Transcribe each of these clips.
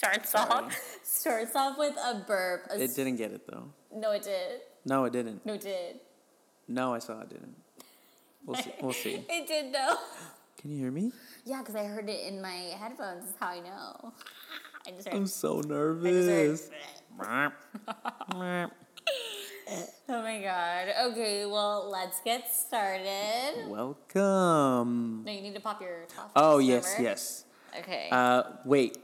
starts off starts off with a burp. a It didn't get it though. No, it did. No, it didn't. No, it did. No, I saw it didn't. We'll see. We'll see. It did though. Can you hear me? Yeah, because I heard it in my headphones. Is how I know. I just heard. I'm so nervous. heard. Oh my god. Okay, well, let's get started. Welcome. No, you need to pop your top. Oh yes, server. yes. Okay. Uh, wait.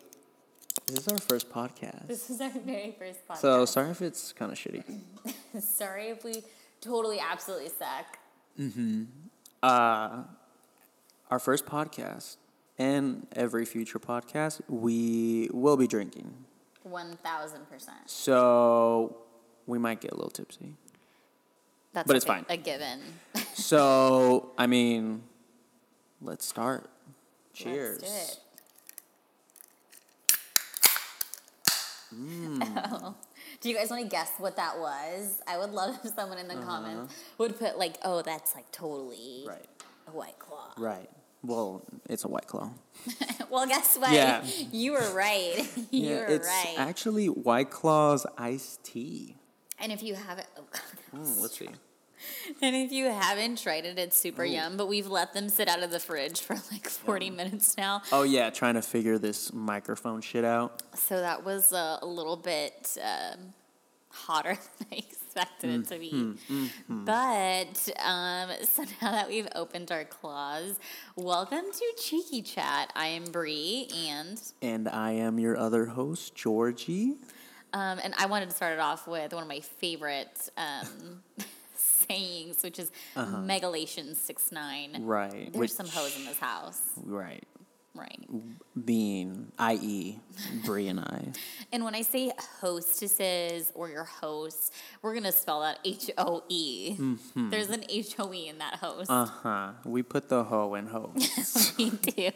This is our first podcast. this is our very first podcast. So sorry if it's kind of shitty. Sorry if we totally, absolutely suck. Uh, our first podcast and every future podcast, we will be drinking. 1000%. So we might get a little tipsy. That's But it's a- fine. A given. So, I mean, let's start. Cheers. Let's do it. Mm. Do you guys want to guess what that was? I would love if someone in the comments would put like, "Oh, that's like totally Uh-huh. Right. a white claw." Right. Well, it's a white claw. well, guess what? Yeah. You were right. you yeah, were it's right. actually White Claw's iced tea. and if you haven't, oh God, Mm, let's see. And if you haven't tried it, it's super yum. But we've let them sit out of the fridge for like 40 minutes now. Oh yeah, trying to figure this microphone shit out. So that was a little bit um, hotter than I expected it to be. But um, so now that we've opened our claws, welcome to Cheeky Chat. I am Brie, and And I am your other host, Jorgie. um, and I wanted to start it off with one of my favorite um, sayings, which is Megalation six nine. Right. There's some which- hoes in this house, Right. right? Being, i.e., Brie and I. And when I say hostesses or your hosts, we're gonna spell that H O E. There's an H O E in that host. Uh huh. We put the hoe in host. we do.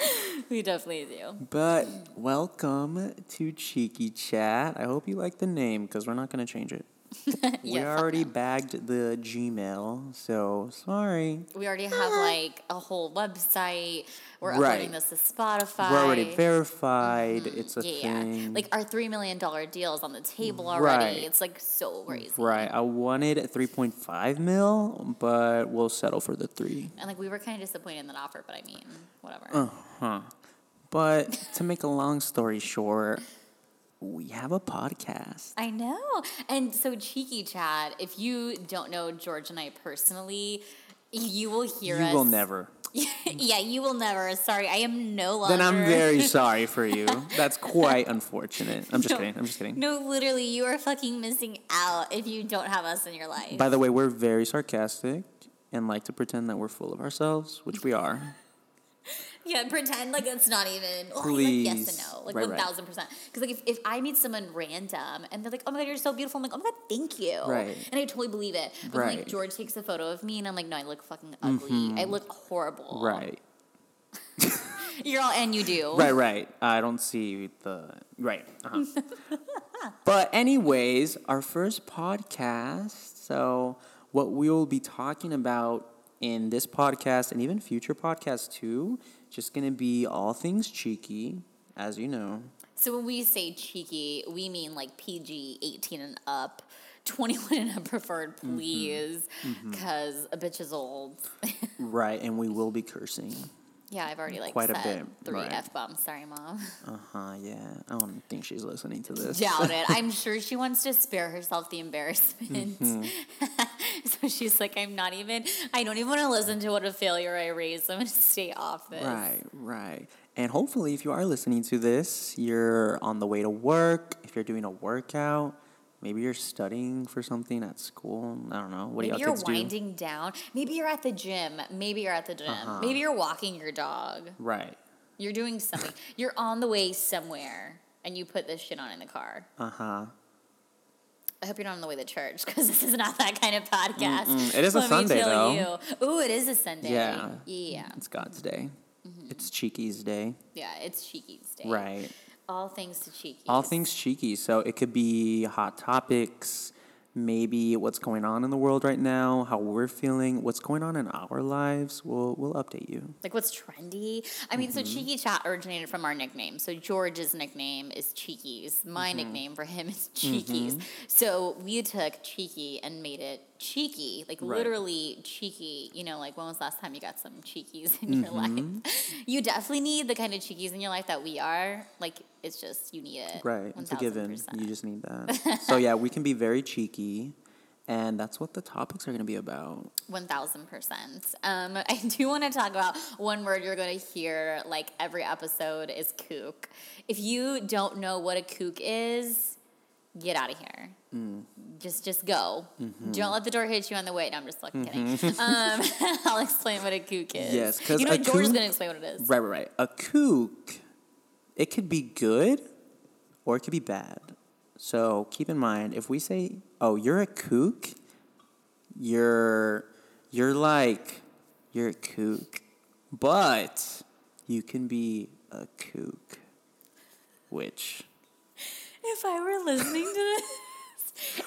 we definitely do. but welcome to Cheeky Chat. I hope you like the name because we're not going to change it. we Yeah, already bagged the Gmail, so sorry. We already have like a whole website. We're Right. uploading this to Spotify. We're already verified. It's a Mm-hmm. yeah, thing. yeah. Like our three million dollar deals on the table already. Right. It's like so crazy. right. I wanted 3.5 mil, but we'll settle for the three. And like we were kind of disappointed in that offer, but I mean, whatever. Uh huh. But to make a long story short, we have a podcast. I know. And so cheeky chat, if you don't know George and I personally, you will hear You us. will never. yeah, you will never. Sorry, I am no longer. Then I'm very sorry for you. That's quite unfortunate. I'm just No. kidding. I'm just kidding. No, literally, you are fucking missing out if you don't have us in your life. By the way, we're very sarcastic and like to pretend that we're full of ourselves, which we are. Yeah, pretend like it's not even. Oh, like, Please. yes and no, like Right, one right. thousand percent. Because like if, if I meet someone random and they're like, "Oh my god, you're so beautiful," I'm like, "Oh my god, thank you," Right. and I totally believe it. But when, like Mm-hmm. George takes a photo of me and I'm like, "No, I look fucking ugly. I look horrible." Right. You're all, and you do. Right, right. I don't see the. Right. Uh-huh. but, anyways, our first podcast. So, what we will be talking about in this podcast and even future podcasts too, just going to be all things cheeky, as you know. So when we say cheeky, we mean like PG 18 and up. 21 and up preferred, Mm-hmm. please, because a bitch is old. Right. And we will be cursing. yeah, I've already like Quite a bit, three right. f bombs. Sorry, mom. Uh huh. Yeah. I don't think she's listening to this. Doubt it. I'm sure she wants to spare herself the embarrassment. Mm-hmm. so she's like, I'm not even. I don't even want to listen to what a failure I raised. I'm gonna stay off this. Right, right. And hopefully, if you are listening to this, you're on the way to work. If you're doing a workout, maybe you're studying for something at school. I don't know. What Maybe do you're y'all kids do? winding down. Maybe you're at the gym. Maybe you're at the gym. Uh-huh. Maybe you're walking your dog. Right. You're doing something. You're on the way somewhere, and you put this shit on in the car. Uh huh. I hope you're not on the way to church because this is not that kind of podcast. Mm-mm. It is a Let Sunday, though. You. Ooh, it is a Sunday. Yeah. Yeah. It's God's day. Mm-hmm. It's Cheeky's day. Yeah, it's Cheeky's day. Right. All things to Cheeky. All things cheeky. So it could be hot topics, maybe what's going on in the world right now, how we're feeling, what's going on in our lives. We'll we'll update you. Like what's trendy? I mean, so mm-hmm. Cheeky Chat originated from our nickname. So George's nickname is Cheekies. My mm-hmm. nickname for him is Cheekies. Mm-hmm. So we took Cheeky and made it cheeky, like Right. literally cheeky. You know, like when was the last time you got some cheekies in your life? You definitely need the kind of cheekies in your life that we are. Like it's just you need it. Right. It's a given. 1000%. You just need that. so yeah, we can be very cheeky. And that's what the topics are going to be about. One thousand percent. Um, I do want to talk about one word you're going to hear like every episode is kook. If you don't know what a kook is, get out of here. Mm. Just, just go. Mm-hmm. Don't let the door hit you on the way. No, I'm just fucking kidding. Um, I'll explain what a kook is. Yes, because you know a George is kook- going to explain what it is. Right, right, right. A kook, it could be good or it could be bad. So keep in mind, if we say, "Oh, you're a kook," you're you're like you're a kook, but you can be a kook, which If I were listening to this,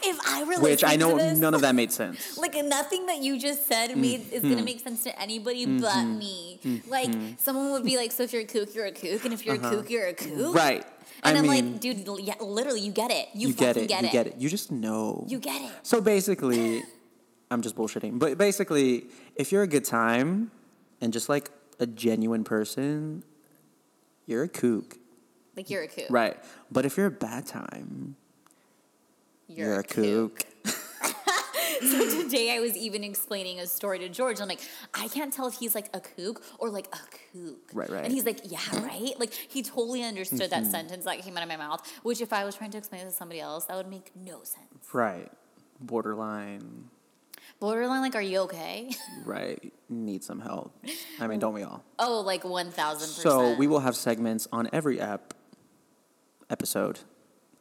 if I were which I know this, none of that made sense. like nothing that you just said made is Mm-hmm. gonna make sense to anybody but me. Like someone would be like, "So if you're a kook, you're a kook, and if you're a kook, you're a kook." Uh-huh. Right. And I am mean, like, dude, yeah, literally, you get it. You, you get it. get you it. get it. You just know. You get it. So basically, I'm just bullshitting. But basically, if you're a good time and just like a genuine person, you're a kook. Like you're a kook. Right. But if you're a bad time, you're, a kook. So today I was even explaining a story to George. I'm like, I can't tell if he's like a kook or like a kook. Right, right. And he's like, yeah, right. Like he totally understood Mm-hmm. that sentence that came out of my mouth. Which if I was trying to explain it to somebody else, that would make no sense. Right. Borderline. Borderline, like, are you okay? Right. Need some help. I mean, don't we all? oh, like one thousand percent. So we will have segments on every app episode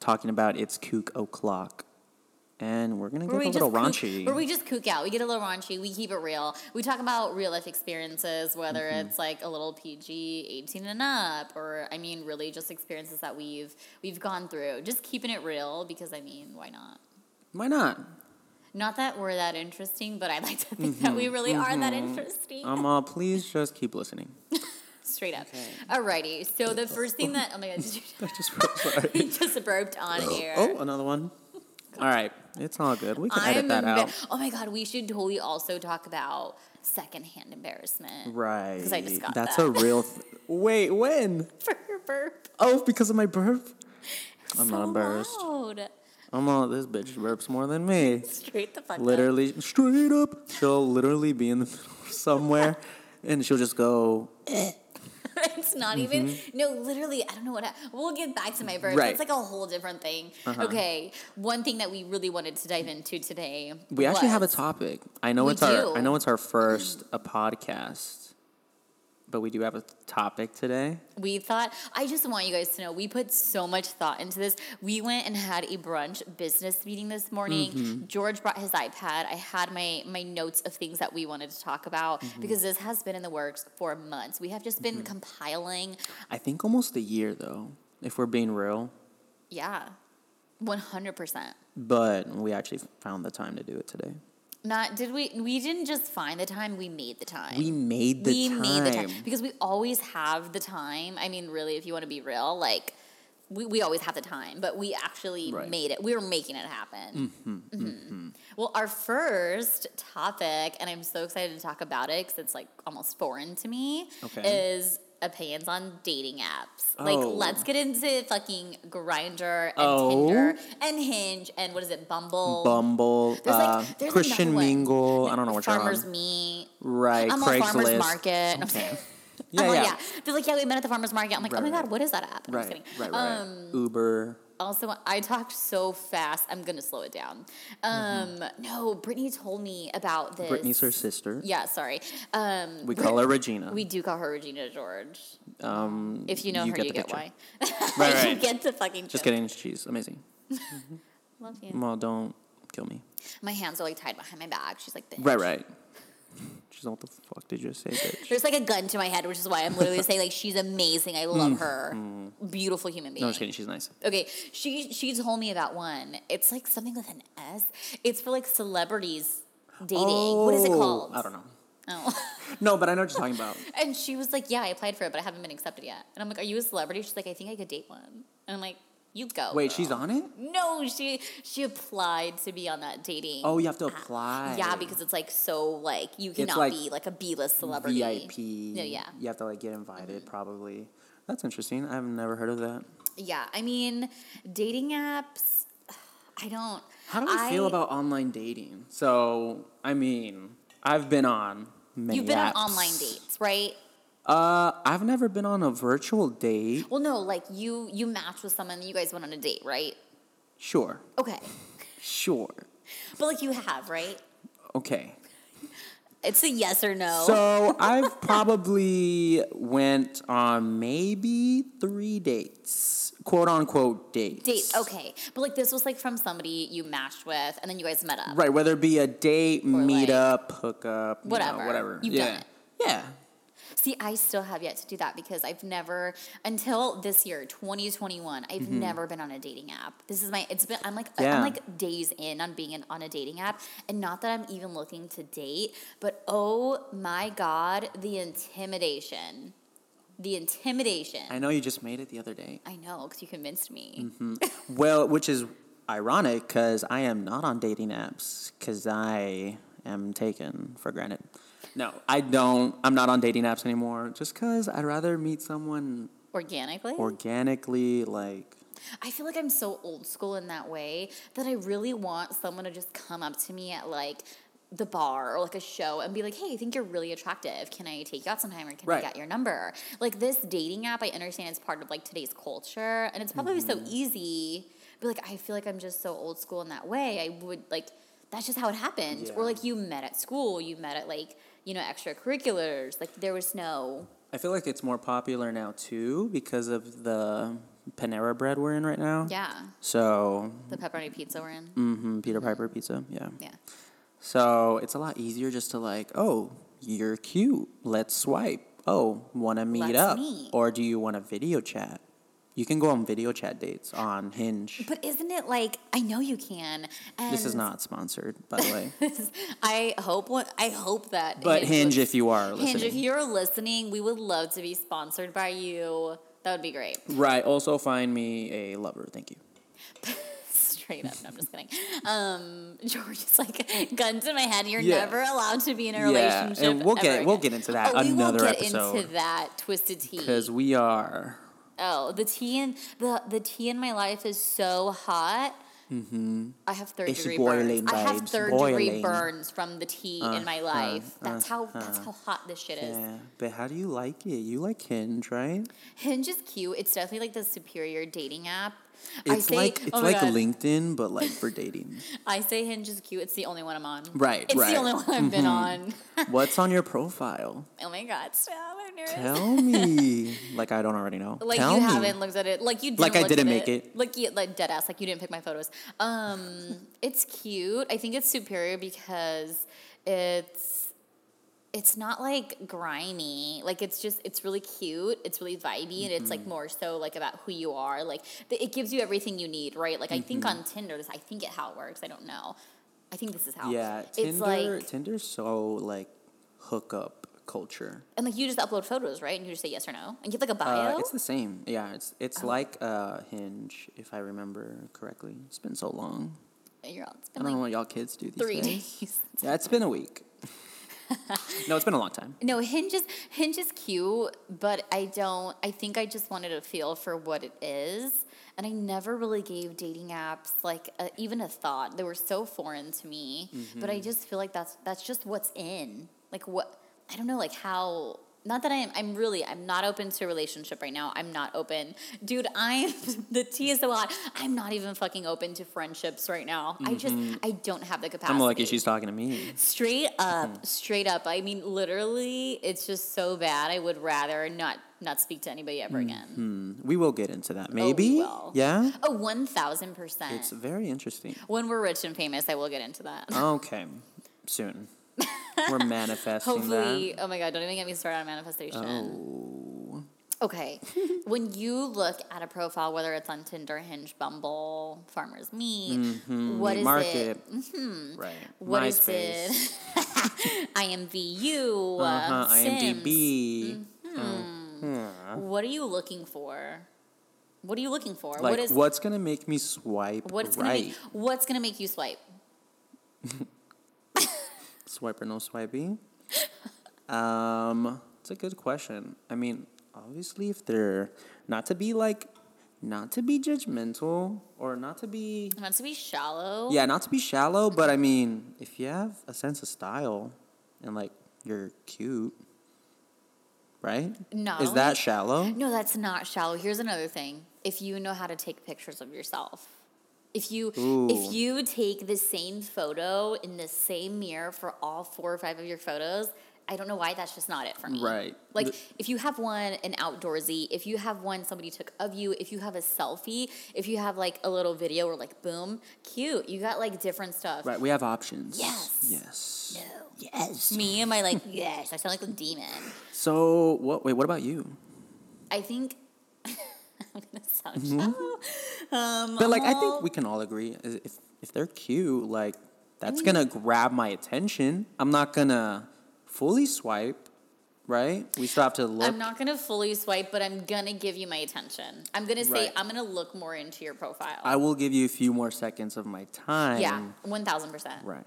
talking about it's kook o'clock. And we're gonna get Where a little kook, raunchy. where we just kook out. We get a little raunchy. We keep it real. We talk about real life experiences, whether Mm-hmm. it's like a little PG, eighteen and up, or I mean, really just experiences that we've we've gone through. Just keeping it real because I mean, why not? Why not? Not that we're that interesting, but I like to think that we really are that interesting. Um, uh, please just keep listening. Straight up. Alrighty. So the first thing that oh my god, did you I just sorry. he just burped on oh. air? Oh, another one. All right, it's all good. We can edit I'm that emba- out. Oh my god, we should totally also talk about secondhand embarrassment. Right. Because I just got That's that. a real. Th- Wait, when? For your burp. Oh, because of my burp. I'm so not embarrassed. Loud. I'm all this bitch burps more than me. Straight the fuck up. Literally, straight up. She'll literally be in the middle somewhere, and she'll just go. it's not even. No, literally, I don't know what. hap- We'll get back to my. Mm-hmm. Right. Uh-huh. It's like a whole different thing. Okay, one thing that we really wanted to dive into today. We actually have a topic. I know it's our. do. I know it's our first a podcast, but we do have a topic today. We thought, I just want you guys to know, we put so much thought into this. We went and had a brunch business meeting this morning. Mm-hmm. George brought his iPad. I had my, my notes of things that we wanted to talk about Mm-hmm. because this has been in the works for months. We have just been compiling, I think almost a year though, if we're being real. yeah, 100%. But we actually found the time to do it today. Not, did we, we didn't just find the time, we made the time. We made the we time. made the time because we always have the time. I mean, really, if you want to be real, like we, we always have the time, but we actually Right. made it. We were making it happen. Mm-hmm, Mhm. Well, our first topic, and I'm so excited to talk about it because it's like almost foreign to me, Okay. is opinions on dating apps. Like, Oh. let's get into fucking Grindr and Oh. Tinder and Hinge and what is it, Bumble? Bumble, There's uh, like there's Christian. Mingle. I don't know what you're Farmers. Meet. Right, I'm on Farmers Market. Okay. Yeah, Yeah, I'm like, yeah. yeah. They're like, yeah, we met at the farmer's market. I'm like, Right, oh my right. god, what is that app? I'm just Right, kidding. right, right. Um, Uber. Also, I talked so fast. I'm gonna slow it down. Um, No, Brittany told me about this. Mm-hmm. Brittany's her sister. Yeah, sorry. Um, We call her Regina. we do call her Regina George. um, If you know her, get you get picture. why. Right, you get the fucking. Just joke. kidding. She's amazing. Love you. Well, don't kill me. My hands are like tied behind my back. She's like, this. Right, right. She's like, what the fuck did you just say, bitch? There's like a gun to my head, which is why I'm literally saying like she's amazing. I love her. Beautiful human being. Mm. No, I'm just kidding. She's nice. Okay, she she told me about one. It's like something with an S. It's for like celebrities dating. what is it Oh, called? I don't know. Oh. No, but I know what you're talking about. and she was like, "Yeah, I applied for it, but I haven't been accepted yet." And I'm like, "Are you a celebrity?" She's like, "I think I could date one." And I'm like, "You go." Wait, girl." she's on it? No, she she applied to be on that dating. Oh, you have to app. apply. Yeah, because it's like so like you cannot like be like a B list celebrity. VIP. Yeah, yeah. You have to like get invited, mm-hmm. probably. That's interesting. I've never heard of that. Yeah, I mean, dating apps. I don't. How do you feel about online dating? So, I mean, I've been on many You've been apps. on online dates, right? Uh, I've never been on a virtual date. Well, no, like you you matched with someone, you guys went on a date, right? Sure, Okay, sure, but like you have, right? okay. It's a yes or no. So I've probably went on maybe three dates, quote unquote dates. date, okay, but like this was like from somebody you matched with, and then you guys met up. Right, whether it be a date, like- meet up, hook up, you know, Whatever. whatever. You've yeah. done it. Yeah. See, I still have yet to do that because I've never until this year, 2021, I've Mm-hmm. never been on a dating app. This is my it's been I'm like Yeah. I'm like days in on being in, on a dating app and not that I'm even looking to date, but oh my god, the intimidation. The intimidation. I know you just made it the other day. I know cuz you convinced me. Mm-hmm. Well, which is ironic because I am not on dating apps because I am taken for granted. No, I don't. I'm not on dating apps anymore just because I'd rather meet someone Organically? organically, like. I feel like I'm so old school in that way that I really want someone to just come up to me at like the bar or like a show and be like, hey, I think you're really attractive. Can I take you out sometime or can Right. I get your number? Like this dating app, I understand it's part of like today's culture and it's probably so Mm-hmm. easy, but like I feel like I'm just so old school in that way. I would like, that's just how it happened. Yeah. Or like you met at school, you met at like, you know, extracurriculars. Like there was no, I feel like it's more popular now too because of the Panera bread we're in right now. yeah, So, the pepperoni pizza we're in. Mm hmm Peter Piper pizza, yeah. Yeah. So it's a lot easier just to like, oh, you're cute. Let's swipe. Oh, want to meet Let's up, meet. or do you want a video chat? You can go on video chat dates on Hinge. But isn't it like I know you can? And This is not sponsored, by the way. I hope what I hope that. But Hinge, was- if you are Hinge, if listening. you're listening, we would love to be sponsored by you. That would be great. Right. Also, find me a lover. Thank you. Straight up, no, I'm just kidding. Um, George is like gun to my head. You're Yeah. never allowed to be in a Yeah, relationship. and we'll get- ever we'll get into that Oh, we another will get episode. into that twisted tea. Because we are. Oh, the tea in the the tea in my life is so hot. Mm-hmm. I have third It's degree boiling, burns. I have third degree burns from the tea in my life. That's how that's how hot this shit is. Yeah. But how do you like it? You like Hinge, right? Hinge is cute. It's definitely like the superior dating app. It's say, like it's oh like God. LinkedIn, but like for dating. I say Hinge is cute. It's the only one I'm on. Right, It's right. Mm-hmm. the only one I've been on. What's on your profile? oh my god, stop! I'm nervous. Tell me. like I don't already know. Like Tell you me. haven't looked at it. Like you didn't Like I didn't make it. Like you like dead ass. Like you didn't pick my photos. Um, it's cute. I think it's superior because it's it's not like grimy. Like it's just it's really cute. It's really vibey, and it's like Mm-hmm. more so like about who you are. Like th- it gives you everything you need, right? Like I think Mm-hmm. on Tinder, this I think it how it works. I don't know. I think this is how. Yeah, it's Tinder. like Tinder's so like hookup culture. and like you just upload photos, right? And you just say yes or no, and you have like a bio. Uh, it's the same. Yeah, it's it's Oh. like uh, Hinge, if I remember correctly. It's been so long. You're all, I don't know what y'all kids do these three days. days. Yeah, it's been a week. No, it's been a long time. No, Hinge is Hinge is cute, but I don't. I think I just wanted a feel for what it is, and I never really gave dating apps like a, even a thought. They were so foreign to me, but I mm-hmm. just feel like that's that's just what's in. Like what I don't know, like how. Not that I'm. I'm really. I'm not open to a relationship right now. I'm not open, dude. I'm the tea is so hot. I'm not even fucking open to friendships right now. I just. I don't have the capacity. I'm lucky she's talking to me. Straight up, straight up. I mean, literally, it's just so bad. I would rather not not speak to anybody ever again. Hmm, We will get into that. Maybe. will. Yeah. Oh, one thousand percent. It's very interesting. When we're rich and famous, I will get into that. Okay. Soon. We're manifesting Hopefully, oh my god, don't even get me started on manifestation. Oh. Okay, when you look at a profile, whether it's on Tinder, Hinge, Bumble, Farmers Meet, Mhm, what Meat is market. it? Right. What is it? IMVU, uh, Uh-huh. Sims. IMDb. Mm-hmm. Uh-huh. What are you looking for? What are you looking for? Like, what is what's gonna make me swipe what's gonna right? make, what's gonna make you swipe? Swipe or no swiping? um, it's a good question. I mean, obviously, if they're not to be like, not to be judgmental or not to be, Not to be shallow. yeah, not to be shallow, but I mean, if you have a sense of style and like you're cute, right? No. Is that shallow? No, that's not shallow. Here's another thing. If you know how to take pictures of yourself. If you Ooh. if you take the same photo in the same mirror for all four or five of your photos, I don't know why that's just not it for me. Right. Like The- if you have one an outdoorsy, if you have one somebody took of you, if you have a selfie, if you have like a little video or like boom, cute. You got like different stuff. Right, we have options. Yes. Yes. No. Yes. Me and my like, yes, I sound like a demon. So what? Wait, what about you? I think I'm gonna sound Mm-hmm. Um, But like, I think we can all agree if if they're cute, like that's mean- gonna grab my attention. I'm not gonna fully swipe, right? We still have to look. I'm not gonna fully swipe, but I'm gonna give you my attention. I'm gonna say Right. I'm gonna look more into your profile. I will give you a few more seconds of my time. yeah, one thousand percent. Right.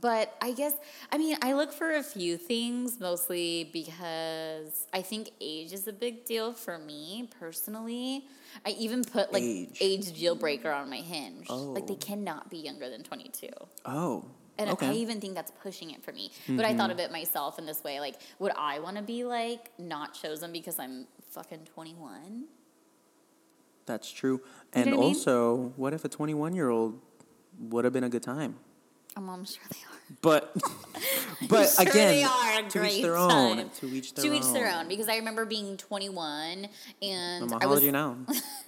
But I guess I mean I look for a few things mostly because I think age is a big deal for me personally. I even put like Age. age, deal breaker on my hinge. Oh. Like they Oh. cannot be younger than 22. Oh. And okay. Mm-hmm. I even think that's pushing it for me. But I thought of it myself in this way. Like, would I want to be like not chosen because I'm fucking 21? That's true. know And what I mean? also, what if a 21 year old would have been a good time? I'm sure they are. But, but Sure again, they are a to each their own. To each their to own. each their own. Because I remember being 21 and Mama, I how old was are you now?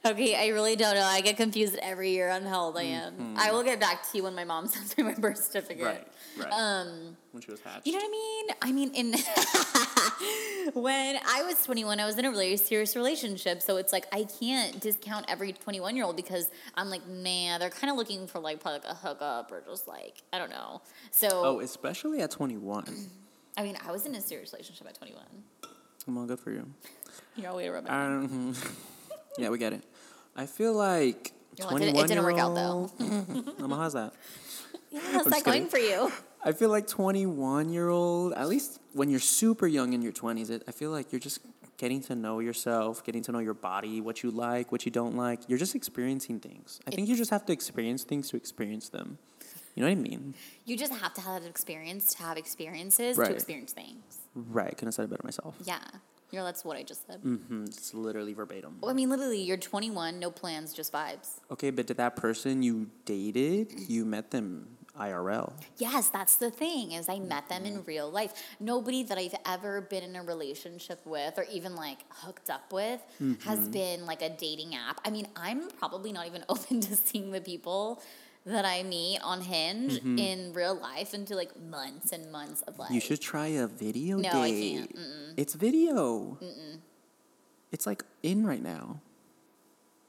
okay. I really don't know. I get confused every year on how old I am. I will get back to you when my mom sends me my birth certificate. Mm-hmm. right. Right. Um, when she was hatched. You know what I mean? I mean, in when I was 21, I was in a really serious relationship. So it's like I can't discount every 21 year old because I'm like, man, they're kind of looking for like probably like a hookup or just like I don't know. So oh, especially at 21. I mean, I was in a serious relationship at 21. Come on, good for you. You're all way to rub it. Um, yeah, we get it. I feel like like, it- it didn't work out, though. Mama, how's that? Yeah, how's I'm that going kidding. for you? I feel like 21 year old, at least when you're super young in your 20s, it, I feel like you're just getting to know yourself, getting to know your body, what you like, what you don't like. You're just experiencing things. I think you just have to experience things to experience them. You know what I mean? You just have to have an experience to have experiences Right. to experience things. Right. Couldn't have said it better myself. Yeah. You know, that's what I just said. Mm-hmm. It's literally verbatim. Well, I mean, literally, you're 21, no plans, just vibes. Okay, but did that person you dated, you met them IRL? Yes, that's the thing is I met them in real life. Nobody that I've ever been in a relationship with or even like hooked up with has been like a dating app. I mean, I'm probably not even open to seeing the people that I meet on Hinge mm-hmm. in real life into like months and months of like You should try a video No, date. I can't. Mm-mm. It's video. It's like in right now.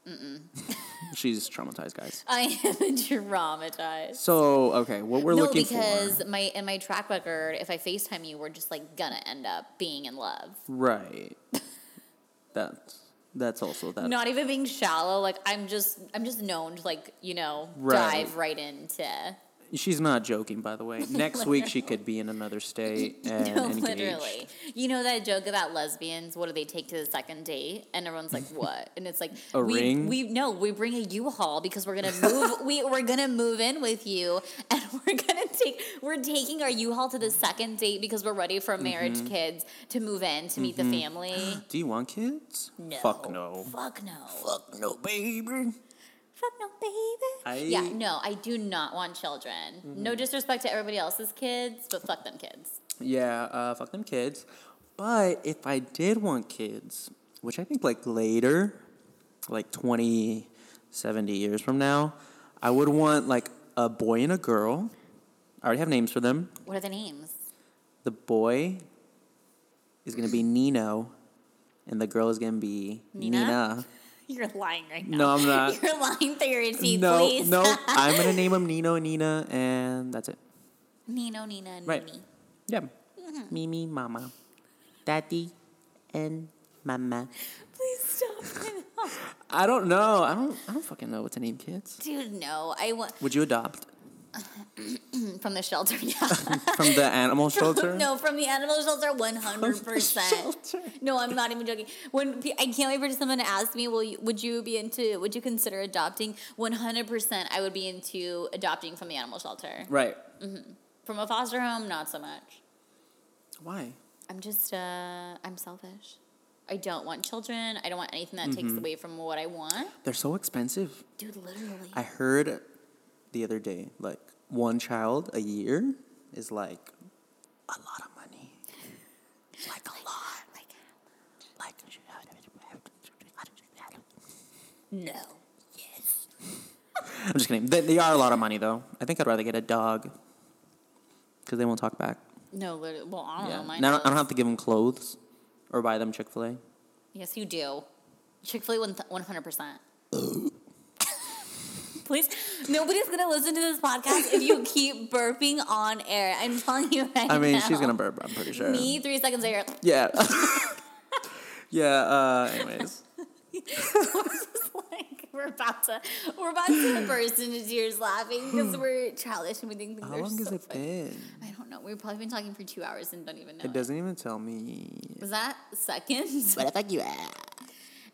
She's traumatized, guys. I am traumatized. So okay, what we're no, looking because for, because my in my track record, if I FaceTime you, we're just like gonna end up being in love. right? That's that's also that. not even being shallow like i'm just i'm just known to like you know Right. dive right into She's not joking, by the way. Next week she could be in another state and no engaged. literally you know that joke about lesbians what do they take to the second date and everyone's like what and it's like A we, ring? we no we bring a u-haul because we're gonna move we, we're gonna move in with you and we're gonna take we're taking our u-haul to the second date because we're ready for marriage Mm-hmm. kids to move in to meet the family Do you want kids? no Fuck no. fuck no Fuck no, baby. Fuck no, baby. I- Mm-hmm. yeah, no, I do not want children. No disrespect to everybody else's kids, but fuck them kids. Yeah, uh, fuck them kids. But if I did want kids, which I think like later, like 20, 70 years from now, I would want like a boy and a girl. I already have names for them. What are the names? The boy is gonna be Nino, and the girl is gonna be Nina? Nina. You're lying right now. No, I'm not. You're lying through your teeth, no, please. no, I'm gonna name them Nino and Nina, and that's it. Nino, Nina, and Right. Mimi. Yeah. Mm-hmm. Mimi, Mama, Daddy, and Mama. Please stop. I don't know. I don't. I don't fucking know what to name kids. Dude, no. I want Would you adopt from the shelter. Yeah. from the animal shelter? no, from the animal shelter, one hundred percent. shelter. No, I'm not even joking. When I can't wait for someone to ask me, "Will you, would you be into? Would you consider adopting?" One hundred percent, I would be into adopting from the animal shelter. Right. From a foster home, not so much. Why? I'm just, uh, I'm selfish. I don't want children. I don't want anything that takes Mm-hmm. away from what I want. They're so expensive. Dude, literally. I heard the other day like one child a year is like a lot of money. Like a lot. Like like no. Yes. I'm just kidding. They, they are a lot of money though. I think i'd rather get a dog because they won't talk back. No literally well i don't yeah. know. Now, i don't have to give them clothes or buy them chick-fil-a. Yes you do. Chick-fil-a 100% Please, nobody's gonna listen to this podcast if you keep burping on air. I'm telling you right I mean, now. she's gonna burp. I'm pretty sure. Me, three seconds later, Yeah. yeah. Uh, anyways. like we're about to, we're about to burst into tears laughing because we're childish and we think things How are long has it funny. been? I don't know. We've probably been talking for two hours and don't even know. It doesn't even tell me. Was that seconds? Where the fuck you at?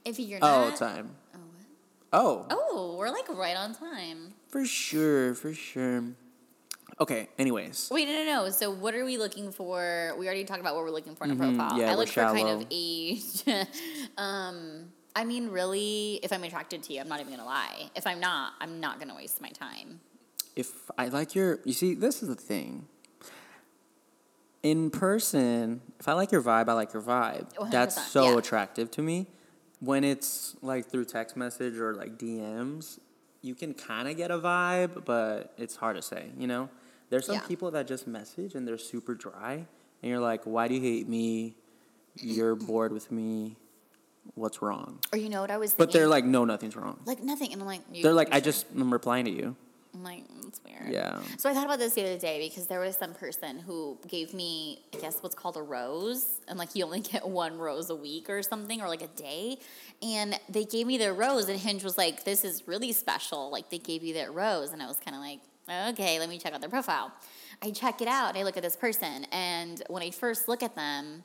If you're Oh, not, time. Oh, what? Oh, oh, we're like right on time. for sure, for sure. Okay. Anyways, Wait, no, no, no. So, what are we looking for? We already talked about what we're looking for in a profile. Mm-hmm. yeah, I look for kind of age. um, I mean, really, if I'm attracted to you, I'm not even gonna lie. If I'm not, I'm not gonna waste my time. if I like your, you see, this is the thing. In person, if I like your vibe, I like your vibe. That's 100%, so yeah. attractive to me. When it's like through text message or like DMs, you can kind of get a vibe, but it's hard to say, you know? There's some Yeah. people that just message and they're super dry, and you're like, why do you hate me? You're bored with me. What's wrong? Or you know what I was thinking? But they're like, no, nothing's wrong. like nothing, and I'm like, They're like, I just am replying to you. I'm like, mm, that's weird. Yeah. So I thought about this the other day because there was some person who gave me, I guess, what's called a rose, and like you only get one rose a week or something, or like a day. And they gave me their rose, and Hinge was like, "This is really special." Like they gave you that rose, and I was kind of like, "Okay, let me check out their profile." I check it out, and I look at this person, and when I first look at them,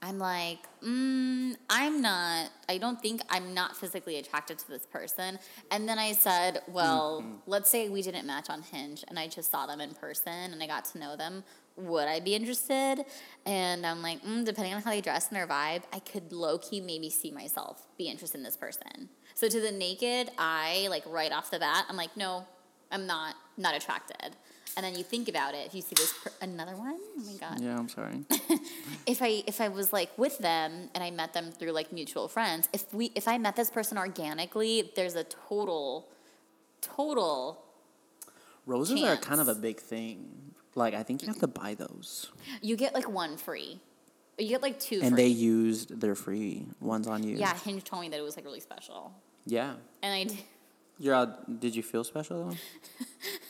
I'm like, mm, I'm not, I don't think I'm not physically attracted to this person. And then I said, well, let's say we didn't match on Hinge and I just saw them in person and I got to know them. Would I be interested? And I'm like, mm, depending on how they dress and their vibe, I could low key maybe see myself be interested in this person. So to the naked eye, like right off the bat, I'm like, no, I'm not, not attracted. And then you think about it. If you see this, per- another one, oh my god Yeah, I'm sorry. if I if I was like with them and I met them through like mutual friends, if we if I met this person organically, there's a total total Roses are kind of a big thing. Like I think you have to buy those, you get like one free. You get like two and free. they used their free ones on you. yeah, Hinge told me that it was like really special. Yeah. And I did, You're out, did you feel special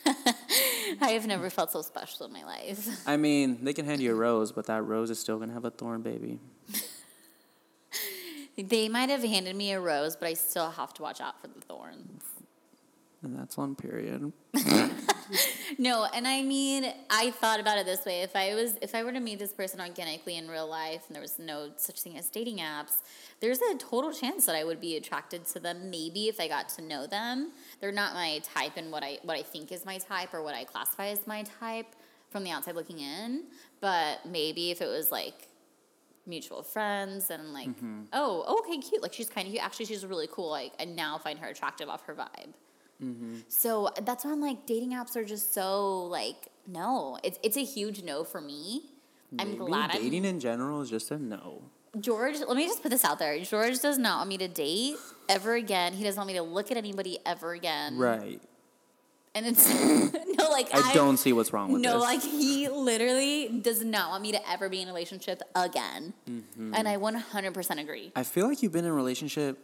though? I have never felt so special in my life. I mean, they can hand you a rose, but that rose is still gonna have a thorn, baby. They might have handed me a rose, but I still have to watch out for the thorns. And that's on period. No, and I mean, I thought about it this way: if I was, if I were to meet this person organically in real life, and there was no such thing as dating apps, there's a total chance that I would be attracted to them. Maybe if I got to know them, they're not my type, and what I what I think is my type, or what I classify as my type from the outside looking in. But maybe if it was like mutual friends and like, mm-hmm. oh, oh, okay, cute. Like she's kind of cute. Actually, she's really cool. Like, I now find her attractive off her vibe. So that's why I'm like, dating apps are just so like, no, it's it's a huge no for me. I'm Maybe glad dating in general is just a no. George. Let me just put this out there. George does not want me to date ever again. He doesn't want me to look at anybody ever again. Right. And it's no, like I, don't see what's wrong with No, this. like he literally does not want me to ever be in a relationship again. Mm-hmm. And I 100% agree. I feel like you've been in a relationship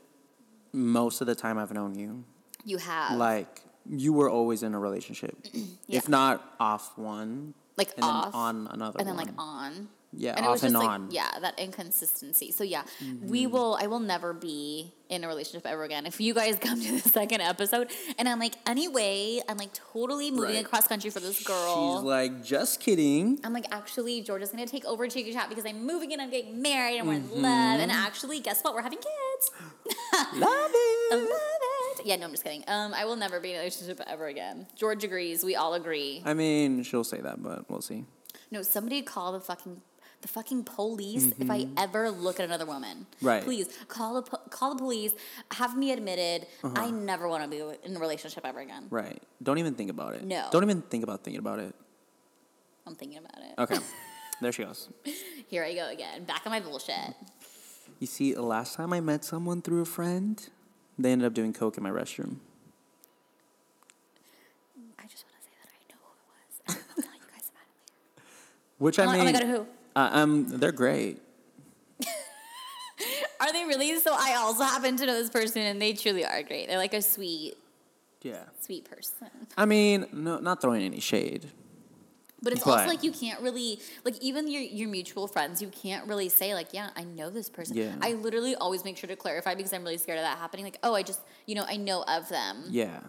most of the time I've known you. You have Like you were always in a relationship, Yeah. if not off one, like and off then on another and then one. like on. Yeah, and it was off and like on. Mm-hmm. yeah, that inconsistency. So yeah, we will. I will never be in a relationship ever again. If you guys come to the second episode and I'm like, anyway, I'm like totally moving Right. across country for this girl. She's like, just kidding. I'm like, actually, Georgia's gonna take over Cheeky Chat because I'm moving and I'm getting married and we're Mm-hmm. in love. And actually, guess what? We're having kids. Love I it. love it. Yeah, no, I'm just kidding. Um, I will never be in a relationship ever again. George agrees. We all agree. I mean, she'll say that, but we'll see. No, somebody call the fucking the fucking police if I ever look at another woman. Mm-hmm. Right. Please call the call the police. Have me admitted. Uh-huh. I never want to be in a relationship ever again. Right. Don't even think about it. No. Don't even think about thinking about it. I'm thinking about it. Okay. there she goes. Here I go again. Back on my bullshit. You see, the last time I met someone through a friend, they ended up doing coke in my restroom. I just want to say that I know who it was. I'll tell you guys about it later. Which Oh I mean, oh my God, who? Uh, um, they're great. Are they really? So I also happen to know this person, and they truly are great. They're like a sweet, Yeah. sweet person. I mean, no, not throwing any shade. But it's But- also like you can't really like even your your mutual friends, you can't really say like, yeah, I know this person. Yeah. I literally always make sure to clarify because I'm really scared of that happening. Like, oh, I just you know I know of them, Yeah.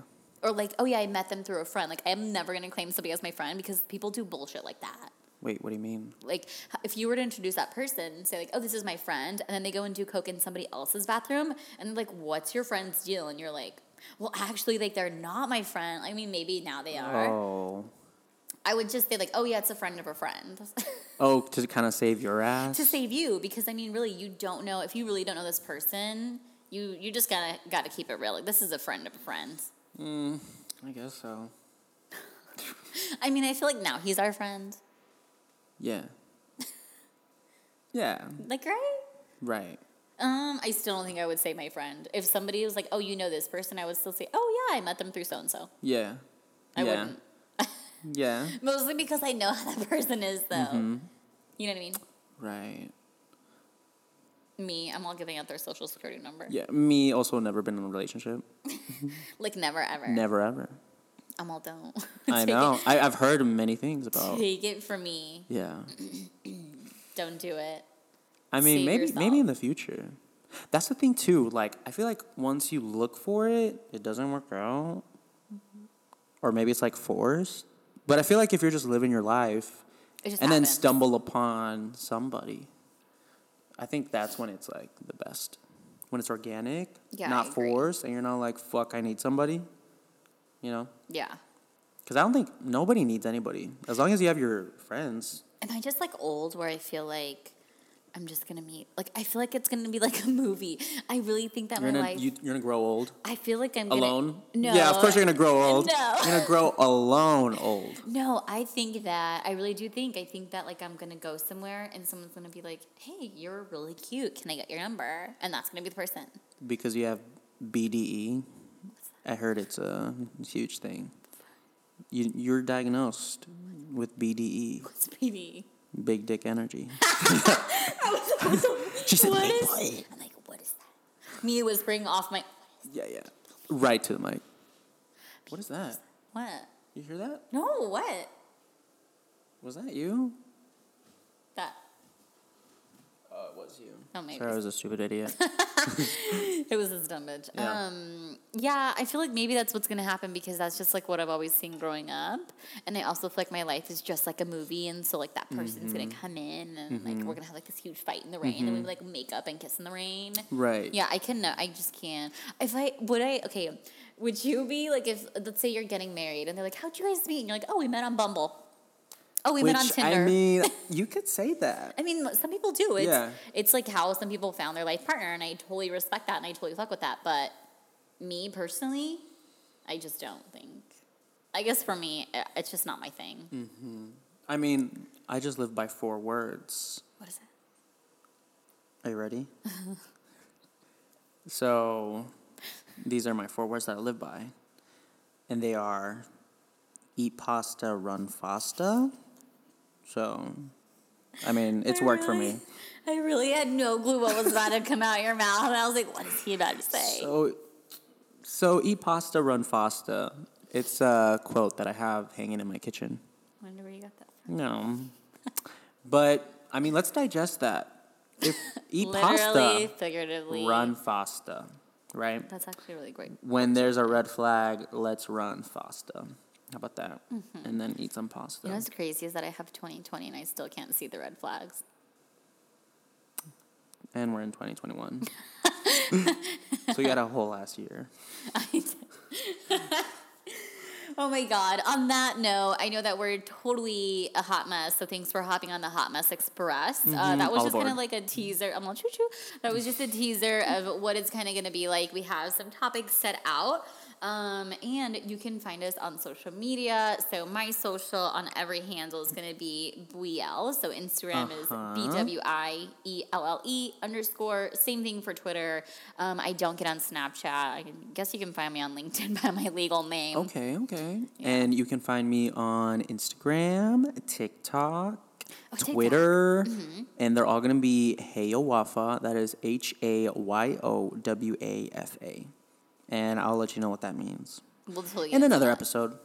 or like, oh yeah, I met them through a friend. Like, I'm never gonna claim somebody as my friend because people do bullshit like that. Wait, what do you mean? Like, if you were to introduce that person, say like, oh, this is my friend, and then they go and do coke in somebody else's bathroom, and like, what's your friend's deal? And you're like. Well, actually, like they're not my friend. I mean, maybe now they are. Oh. I would just say like, oh yeah, it's a friend of a friend. Oh, to kind of save your ass? to save you because I mean, really, you don't know if you really don't know this person. You you just gotta gotta keep it real. Like this is a friend of a friend. I guess so. I mean, I feel like now he's our friend. Yeah. yeah. Like right? Right. Um, I still don't think I would say my friend. If somebody was like, "Oh, you know this person," I would still say, "Oh yeah, I met them through so and so." Yeah. I yeah. wouldn't. Yeah. Mostly because I know how that person is, though. Mm-hmm. You know what I mean? Right. Me, I'm all giving out their social security number. Yeah. Me also never been in a relationship. Like never ever. Never ever. I'm all don't. I know. I, I've heard many things about. take it from me. Yeah. Don't do it. I mean, Save maybe yourself. maybe in the future. That's the thing too. Like, I feel like once you look for it, it doesn't work out, or maybe it's like forced. But I feel like if you're just living your life and then stumble upon somebody, I think that's when it's like the best. When it's organic, Yeah, not forced, and you're not like, "Fuck, I need somebody," you know. Yeah. Because I don't think nobody needs anybody as long as you have your friends. Am I just like old where I feel like I'm just gonna meet? Like I feel like it's gonna be like a movie. I really think that You're my gonna life. you, you're gonna grow old. I feel like I'm gonna, alone? No. Yeah, of course you're gonna grow old. No. You're gonna grow alone old. No, I think that I really do think I think that like I'm gonna go somewhere and someone's gonna be like, "Hey, you're really cute. Can I get your number?" And that's gonna be the person. Because you have BDE. I heard it's a huge thing. You you're diagnosed with BDE, What's BD? Big dick energy. she said, what "Hey, boy. I'm like, what is that? Me whispering off my yeah, yeah. Right to the mic. What is that? what? You hear that? No, what? Was that you? That was you. oh maybe Sorry, I was a stupid idiot. it was this dumb bitch. Yeah. Um, yeah, I feel like maybe that's what's gonna happen because that's just like what I've always seen growing up, and I also feel like my life is just like a movie, and so like that person's gonna Mm-hmm. come in and like we're gonna have like this huge fight in the rain, and we like make up and kiss in the rain. right. Yeah, I can. I just can't. If I would, I okay. Would you be like if let's say you're getting married and they're like, "How'd you guys meet?" And you're like, "Oh, we met on Bumble." Oh, we Which met on Tinder. I mean, you could say that. I mean, some people do. It's, Yeah. it's like how some people found their life partner, and I totally respect that, and I totally fuck with that. But me personally, I just don't think. I guess for me, it's just not my thing. Mm. I mean, I just live by four words. What is it? Are you ready? so, these are my four words that I live by. And they are eat pasta, run fasta. So, I mean, it's worked for me. I really had no clue what was about to come out your mouth, I was like, "What is he about to say?" So, so eat pasta, run fasta. It's a quote that I have hanging in my kitchen. Wonder where you got that from. No, but I mean, let's digest that. If eat Literally, pasta, figuratively. run fasta, right? That's actually really great. When there's a red flag, let's run fasta. How about that? And then eat some pasta. Mm-hmm. You know what's crazy is that I have 2020 and I still can't see the red flags. and we're in 2021. so you got a whole last year. Oh my God. On that note, I know that we're totally a hot mess. So thanks for hopping on the Hot Mess Express. Uh, that was all just kind of like a teaser. I'm all choo choo. That was just a teaser of what it's kind of going to be like. We have some topics set out. Um, and you can find us on social media. So my social on every handle is going to be Bwielle. So Instagram Uh-huh. is B W I E L L E underscore. Same thing for Twitter. Um, I don't get on Snapchat. I guess you can find me on LinkedIn by my legal name. Okay, okay. And you can find me on Instagram, TikTok, Oh. Twitter, and they're all going to be Hayo Wafa. That is H A Y O W A F A. And I'll let you know what that means We'll tell you in another episode.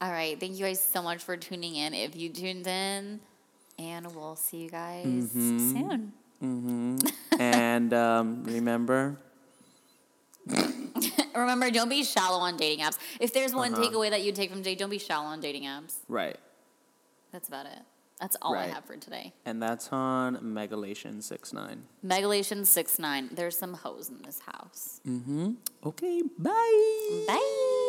All right. Thank you guys so much for tuning in. If you tuned in, and we'll see you guys soon. Mm-hmm. and um, remember, Remember, don't be shallow on dating apps. If there's one Uh-huh. takeaway that you take from today, don't be shallow on dating apps. right. That's about it. That's all I have for today. And that's on Megalation 69. Megalation six nine. There's some hoes in this house. Mm-hmm. Okay, bye. Bye.